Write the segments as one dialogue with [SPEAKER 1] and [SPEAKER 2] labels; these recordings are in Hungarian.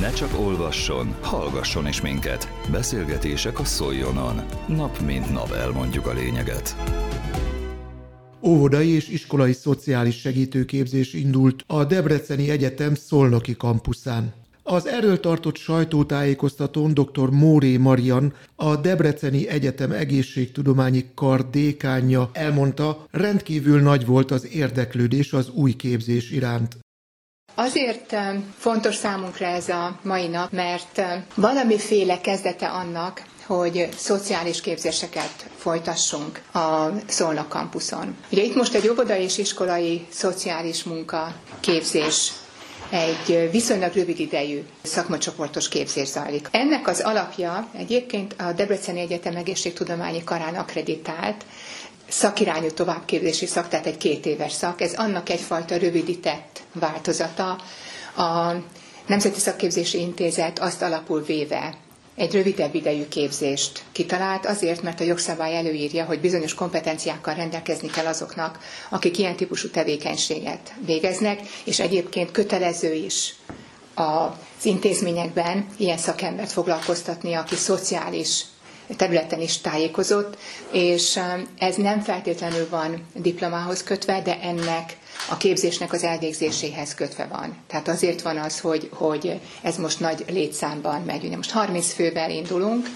[SPEAKER 1] Ne csak olvasson, hallgasson is minket. Beszélgetések a Szoljonon. Nap mint nap elmondjuk a lényeget.
[SPEAKER 2] Óvodai és iskolai szociális segítőképzés indult a Debreceni Egyetem Szolnoki kampuszán. Az erről tartott sajtótájékoztatón dr. Móré Marian, a Debreceni Egyetem egészségtudományi kar dékánja elmondta, rendkívül nagy volt az érdeklődés az új képzés iránt.
[SPEAKER 3] Azért fontos számunkra ez a mai nap, mert valamiféle kezdete annak, hogy szociális képzéseket folytassunk a Szolnok kampuszon. Ugye itt most egy óvodai és iskolai szociális munka képzés egy viszonylag rövid idejű szakmacsoportos képzés zajlik. Ennek az alapja egyébként a Debreceni Egyetem egészségtudományi karán akreditált szakirányú továbbképzési szak, tehát egy két éves szak. Ez annak egyfajta rövidített változata. A Nemzeti Szakképzési Intézet azt alapul véve egy rövidebb idejű képzést kitalált, azért, mert a jogszabály előírja, hogy bizonyos kompetenciákkal rendelkezni kell azoknak, akik ilyen típusú tevékenységet végeznek, és egyébként kötelező is az intézményekben ilyen szakembert foglalkoztatni, aki szociális területen is tájékozott, és ez nem feltétlenül van diplomához kötve, de ennek a képzésnek az elvégzéséhez kötve van. Tehát azért van az, hogy, hogy ez most nagy létszámban megy. Ugye most 30 fővel indulunk,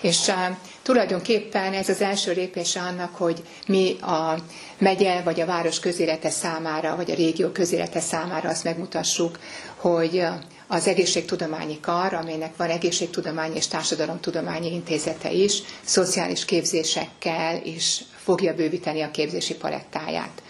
[SPEAKER 3] és uh, tulajdonképpen ez az első lépése annak, hogy mi a megye vagy a város közélete számára, vagy a régió közélete számára azt megmutassuk, hogy az egészségtudományi kar, amelynek van egészségtudományi és társadalomtudományi intézete is, szociális képzésekkel is fogja bővíteni a képzési palettáját.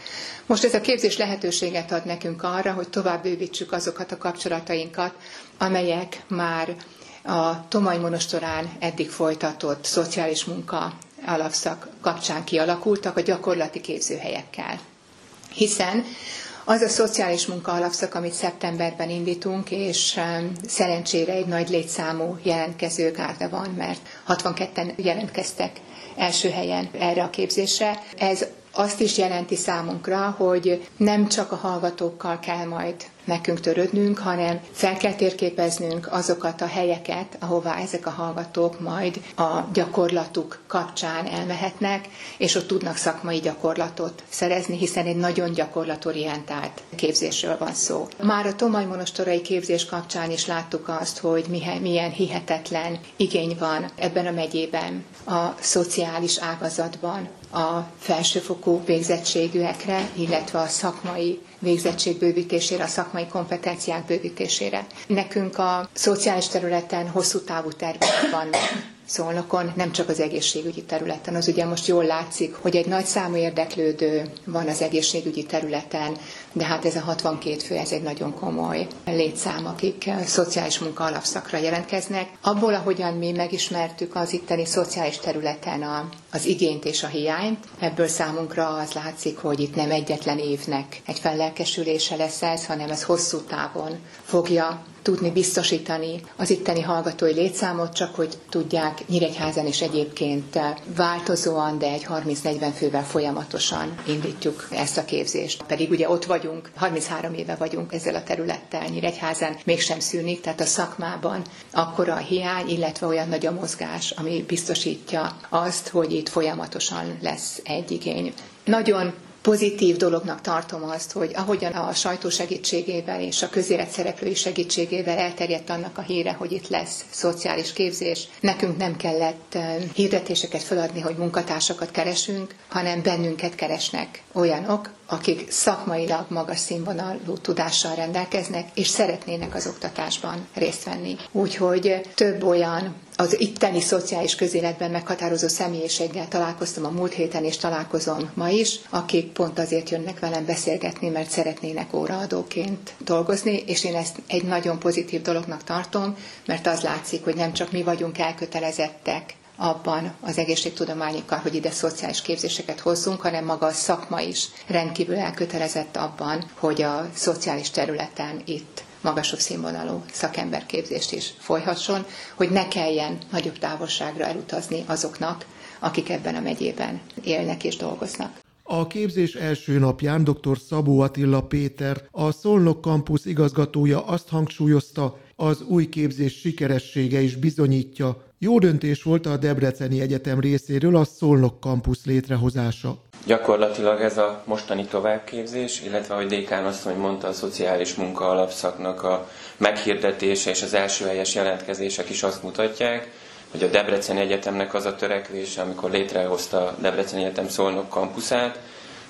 [SPEAKER 3] Most ez a képzés lehetőséget ad nekünk arra, hogy tovább bővítsük azokat a kapcsolatainkat, amelyek már a Tomaj Monostorán eddig folytatott szociális munka alapszak kapcsán kialakultak a gyakorlati képzőhelyekkel. Hiszen az a szociális munka alapszak, amit szeptemberben indítunk, és szerencsére egy nagy létszámú jelentkező gárda van, mert 62-en jelentkeztek első helyen erre a képzésre. Ez azt is jelenti számunkra, hogy nem csak a hallgatókkal kell majd nekünk törődnünk, hanem fel kell térképeznünk azokat a helyeket, ahová ezek a hallgatók majd a gyakorlatuk kapcsán elmehetnek, és ott tudnak szakmai gyakorlatot szerezni, hiszen egy nagyon gyakorlatorientált képzésről van szó. Már a Tomaj Monostorai képzés kapcsán is láttuk azt, hogy milyen hihetetlen igény van ebben a megyében, a szociális ágazatban, a felsőfokú végzettségűekre, illetve a szakmai végzettség bővítésére, a szakmai kompetenciák bővítésére. Nekünk a szociális területen hosszú távú tervek vannak. Szolnokon, nem csak az egészségügyi területen. Az ugye most jól látszik, hogy egy nagy számú érdeklődő van az egészségügyi területen, de hát ez a 62 fő, ez egy nagyon komoly létszám, akik szociális munka alapszakra jelentkeznek. Abból, ahogyan mi megismertük az itteni szociális területen a, az igényt és a hiányt, ebből számunkra az látszik, hogy itt nem egyetlen évnek egy fellelkesülése lesz ez, hanem ez hosszú távon fogja tudni biztosítani az itteni hallgatói létszámot, csak hogy tudják Nyíregyházan is egyébként változóan, de egy 30-40 fővel folyamatosan indítjuk ezt a képzést. Pedig ugye ott vagyunk, 33 éve vagyunk ezzel a területtel Nyíregyházan, mégsem szűnik, tehát a szakmában akkora a hiány, illetve olyan nagy a mozgás, ami biztosítja azt, hogy itt folyamatosan lesz egy igény. Nagyon pozitív dolognak tartom azt, hogy ahogyan a sajtó segítségével és a közélet szereplői segítségével elterjedt annak a híre, hogy itt lesz szociális képzés, nekünk nem kellett hirdetéseket feladni, hogy munkatársakat keresünk, hanem bennünket keresnek olyanok, akik szakmailag magas színvonalú tudással rendelkeznek, és szeretnének az oktatásban részt venni. Úgyhogy több olyan az itteni szociális közéletben meghatározó személyiséggel találkoztam a múlt héten, és találkozom ma is, akik pont azért jönnek velem beszélgetni, mert szeretnének óraadóként dolgozni, és én ezt egy nagyon pozitív dolognak tartom, mert az látszik, hogy nem csak mi vagyunk elkötelezettek abban az egészségtudományikkal, hogy ide szociális képzéseket hozzunk, hanem maga a szakma is rendkívül elkötelezett abban, hogy a szociális területen itt magasabb színvonalú szakemberképzést is folyhasson, hogy ne kelljen nagyobb távolságra elutazni azoknak, akik ebben a megyében élnek és dolgoznak.
[SPEAKER 2] A képzés első napján dr. Szabó Attila Péter, a Szolnok Campus igazgatója azt hangsúlyozta, Az új képzés sikeressége is bizonyítja, jó döntés volt a Debreceni Egyetem részéről a Szolnok kampusz létrehozása.
[SPEAKER 4] Gyakorlatilag ez a mostani továbbképzés, illetve ahogy Dékán asszony mondta, a szociális munka alapszaknak a meghirdetése és az első helyes jelentkezések is azt mutatják, hogy a Debreceni Egyetemnek az a törekvése, amikor létrehozta a Debreceni Egyetem Szolnok kampuszát,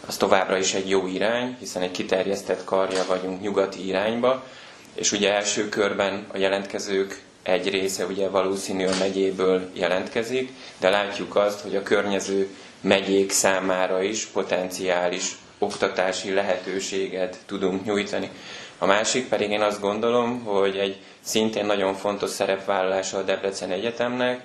[SPEAKER 4] az továbbra is egy jó irány, hiszen egy kiterjesztett karja vagyunk nyugati irányba, és ugye első körben a jelentkezők egy része ugye valószínű a megyéből jelentkezik, de látjuk azt, hogy a környező megyék számára is potenciális oktatási lehetőséget tudunk nyújtani. A másik pedig én azt gondolom, hogy egy szintén nagyon fontos szerepvállalása a Debrecen Egyetemnek,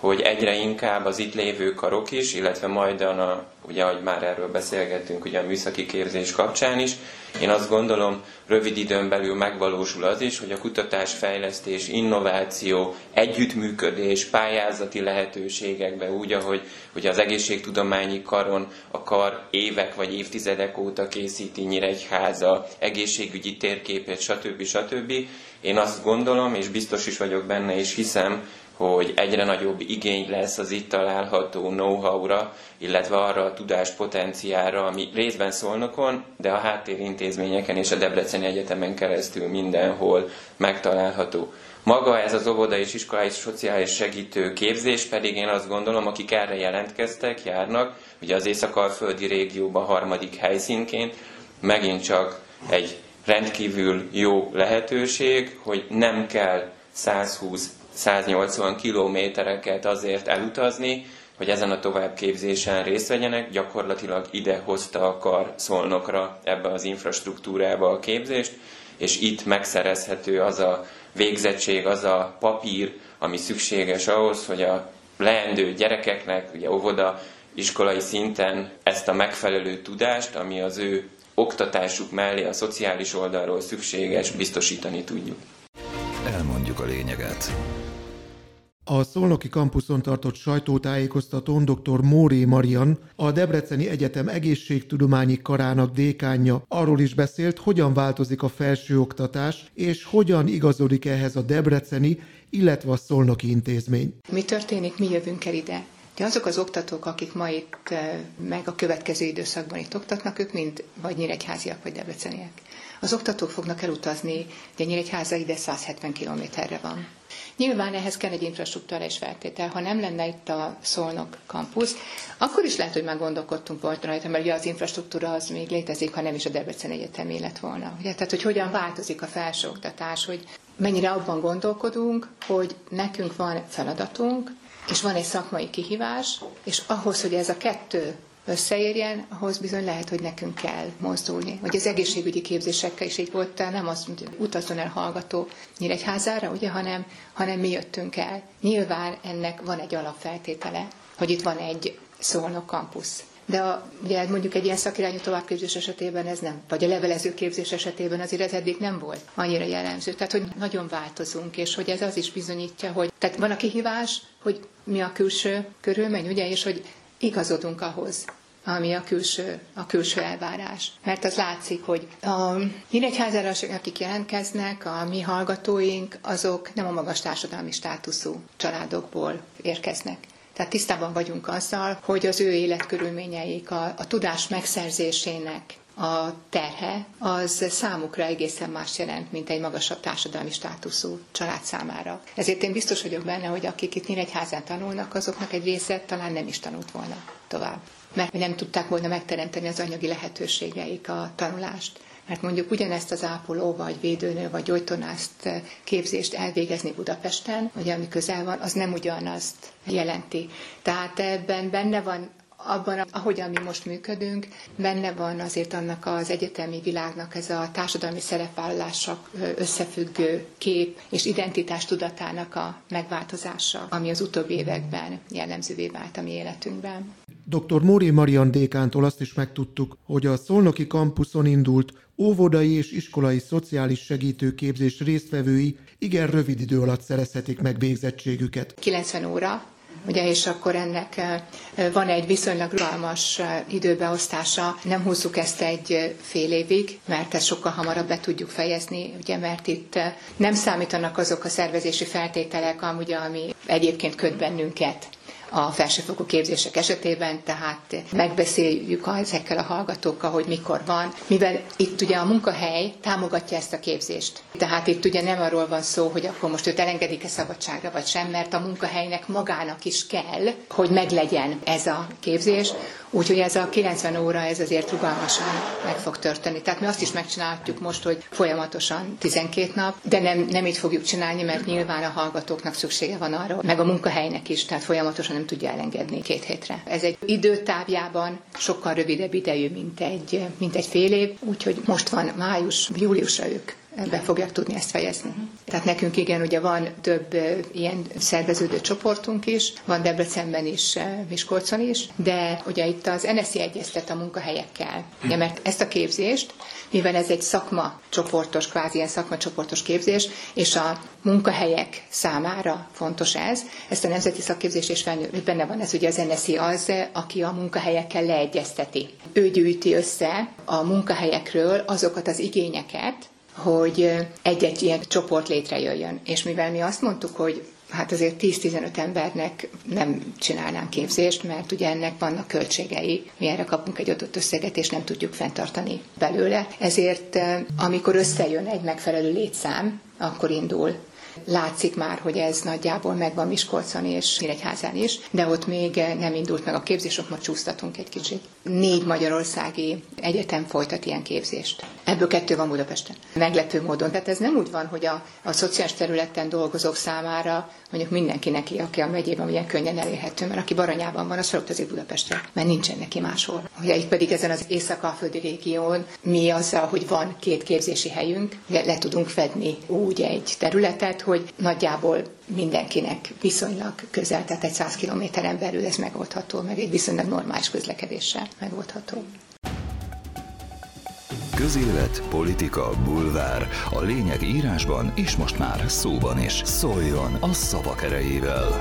[SPEAKER 4] hogy egyre inkább az itt lévő karok is, illetve majd a, ugye, ahogy már erről beszélgettünk, ugye a műszaki képzés kapcsán is, én azt gondolom, rövid időn belül megvalósul az is, hogy a kutatás, fejlesztés, innováció, együttműködés, pályázati lehetőségekbe úgy, ahogy ugye az egészségtudományi karon a kar évek vagy évtizedek óta készíti Nyíregyháza egészségügyi térképet, stb. stb. Én azt gondolom, és biztos is vagyok benne, és hiszem, hogy egyre nagyobb igény lesz az itt található know-how-ra, illetve arra a tudáspotenciára, ami részben szolnokon, de a háttérintézményeken és a Debreceni Egyetemen keresztül mindenhol megtalálható. Maga ez az óvoda és iskolai szociális segítő képzés pedig én azt gondolom, akik erre jelentkeztek, járnak, ugye az Észak-Alföldi régióban harmadik helyszínként, megint csak egy rendkívül jó lehetőség, hogy nem kell 120 180 kilométereket azért elutazni, hogy ezen a továbbképzésen részt vegyenek, gyakorlatilag ide hozta a kar Szolnokra ebbe az infrastruktúrába a képzést, és itt megszerezhető az a végzettség, az a papír, ami szükséges ahhoz, hogy a leendő gyerekeknek, ugye óvoda, iskolai szinten ezt a megfelelő tudást, ami az ő oktatásuk mellé a szociális oldalról szükséges, biztosítani tudjuk.
[SPEAKER 1] Elmondjuk a lényeget.
[SPEAKER 2] A Szolnoki kampuszon tartott sajtótájékoztatón dr. Móré Marian, a Debreceni Egyetem egészségtudományi karának dékánja arról is beszélt, hogyan változik a felsőoktatás, és hogyan igazodik ehhez a Debreceni, illetve a Szolnoki intézmény.
[SPEAKER 3] Mi történik, mi jövünk el ide? De azok az oktatók, akik ma itt eh, meg a következő időszakban itt oktatnak, ők mind vagy nyíregyháziak, vagy debreceniek. Az oktatók fognak elutazni, de Nyíregyháza ide 170 kilométerre van. Nyilván ehhez kell egy infrastruktúrális feltétel. Ha nem lenne itt a Szolnok kampusz, akkor is lehet, hogy már gondolkodtunk volt rajta, mert ugye az infrastruktúra az még létezik, ha nem is a Debrecen Egyetem lett volna. Ugye? Tehát, hogy hogyan változik a felsőoktatás, hogy mennyire abban gondolkodunk, hogy nekünk van feladatunk, és van egy szakmai kihívás, és ahhoz, hogy ez a kettő összeérjen, ahhoz bizony lehet, hogy nekünk kell mozdulni. Vagy az egészségügyi képzésekkel is így volt, nem az, hogy utazzon el hallgató Nyíregyházára, ugye, hanem, hanem mi jöttünk el. Nyilván ennek van egy alapfeltétele, hogy itt van egy szolnok kampusz. De a, ugye mondjuk egy ilyen szakirányú továbbképzés esetében ez nem, vagy a levelező képzés esetében azért ez eddig nem volt annyira jellemző. Tehát, hogy nagyon változunk, és hogy ez az is bizonyítja, hogy tehát van a kihívás, hogy mi a külső körülmény, ugye, és hogy igazodunk ahhoz, ami a külső, a külső elvárás. Mert az látszik, hogy a Nyíregyházára, akik jelentkeznek, a mi hallgatóink, azok nem a magas társadalmi státuszú családokból érkeznek. Tehát tisztában vagyunk azzal, hogy az ő életkörülményeik a, a tudás megszerzésének a terhe, az számukra egészen más jelent, mint egy magasabb társadalmi státuszú család számára. Ezért én biztos vagyok benne, hogy akik itt Nyíregyházán tanulnak, azoknak egy része talán nem is tanult volna tovább. Mert nem tudták volna megteremteni az anyagi lehetőségeik a tanulást mert mondjuk ugyanezt az ápoló, vagy védőnő, vagy gyógytornászt képzést elvégezni Budapesten, ugye ami közel van, az nem ugyanazt jelenti. Tehát ebben benne van abban, ahogyan mi most működünk, benne van azért annak az egyetemi világnak ez a társadalmi szerepvállalással összefüggő kép és identitás tudatának a megváltozása, ami az utóbbi években jellemzővé vált a mi életünkben.
[SPEAKER 2] Dr. Móri Marian Dékántól azt is megtudtuk, hogy a Szolnoki kampuszon indult óvodai és iskolai szociális segítőképzés résztvevői igen rövid idő alatt szerezhetik meg végzettségüket.
[SPEAKER 3] 90 óra ugye, és akkor ennek van egy viszonylag rugalmas időbeosztása. Nem húzzuk ezt egy fél évig, mert ezt sokkal hamarabb be tudjuk fejezni, ugye, mert itt nem számítanak azok a szervezési feltételek, amúgy, ami egyébként köt bennünket a felsőfokú képzések esetében, tehát megbeszéljük ezekkel a hallgatókkal, hogy mikor van, mivel itt ugye a munkahely támogatja ezt a képzést. Tehát itt ugye nem arról van szó, hogy akkor most őt elengedik-e szabadságra vagy sem, mert a munkahelynek magának is kell, hogy meglegyen ez a képzés, Úgyhogy ez a 90 óra, ez azért rugalmasan meg fog történni. Tehát mi azt is megcsinálhatjuk most, hogy folyamatosan 12 nap, de nem, nem így fogjuk csinálni, mert nyilván a hallgatóknak szüksége van arra, meg a munkahelynek is, tehát folyamatosan nem tudja elengedni két hétre. Ez egy időtávjában sokkal rövidebb idejű, mint egy, mint egy fél év, úgyhogy most van május, júliusra ők be fogják tudni ezt fejezni. Tehát nekünk igen, ugye van több ilyen szerveződő csoportunk is, van Debrecenben is, Miskolcon is, de ugye itt az NSZI egyeztet a munkahelyekkel. Ugye, mert ezt a képzést, mivel ez egy szakma csoportos, kvázi ilyen szakma csoportos képzés, és a munkahelyek számára fontos ez, ezt a nemzeti szakképzés és benne van ez ugye az NSZI az, aki a munkahelyekkel leegyezteti. Ő gyűjti össze a munkahelyekről azokat az igényeket, hogy egy-egy ilyen csoport létrejöjjön. És mivel mi azt mondtuk, hogy hát azért 10-15 embernek nem csinálnánk képzést, mert ugye ennek vannak költségei. Mi erre kapunk egy adott összeget, és nem tudjuk fenntartani belőle. Ezért amikor összejön egy megfelelő létszám, akkor indul Látszik már, hogy ez nagyjából megvan Miskolcon és Nyíregyházán is, de ott még nem indult meg a képzés, ott ma csúsztatunk egy kicsit. Négy magyarországi egyetem folytat ilyen képzést. Ebből kettő van Budapesten. Meglepő módon. Tehát ez nem úgy van, hogy a, a szociális területen dolgozók számára mondjuk mindenki neki, aki a megyében ilyen könnyen elérhető, mert aki Baranyában van, az felutazik Budapestre, mert nincsen neki máshol. Ugye itt pedig ezen az észak-alföldi régión mi azzal, hogy van két képzési helyünk, le, le tudunk fedni úgy egy területet, hogy nagyjából mindenkinek viszonylag közel, tehát egy 100 kilométeren belül ez megoldható, meg egy viszonylag normális közlekedéssel megoldható.
[SPEAKER 1] Közélet, politika, bulvár. A lényeg írásban és most már szóban is. Szóljon a szavak erejével!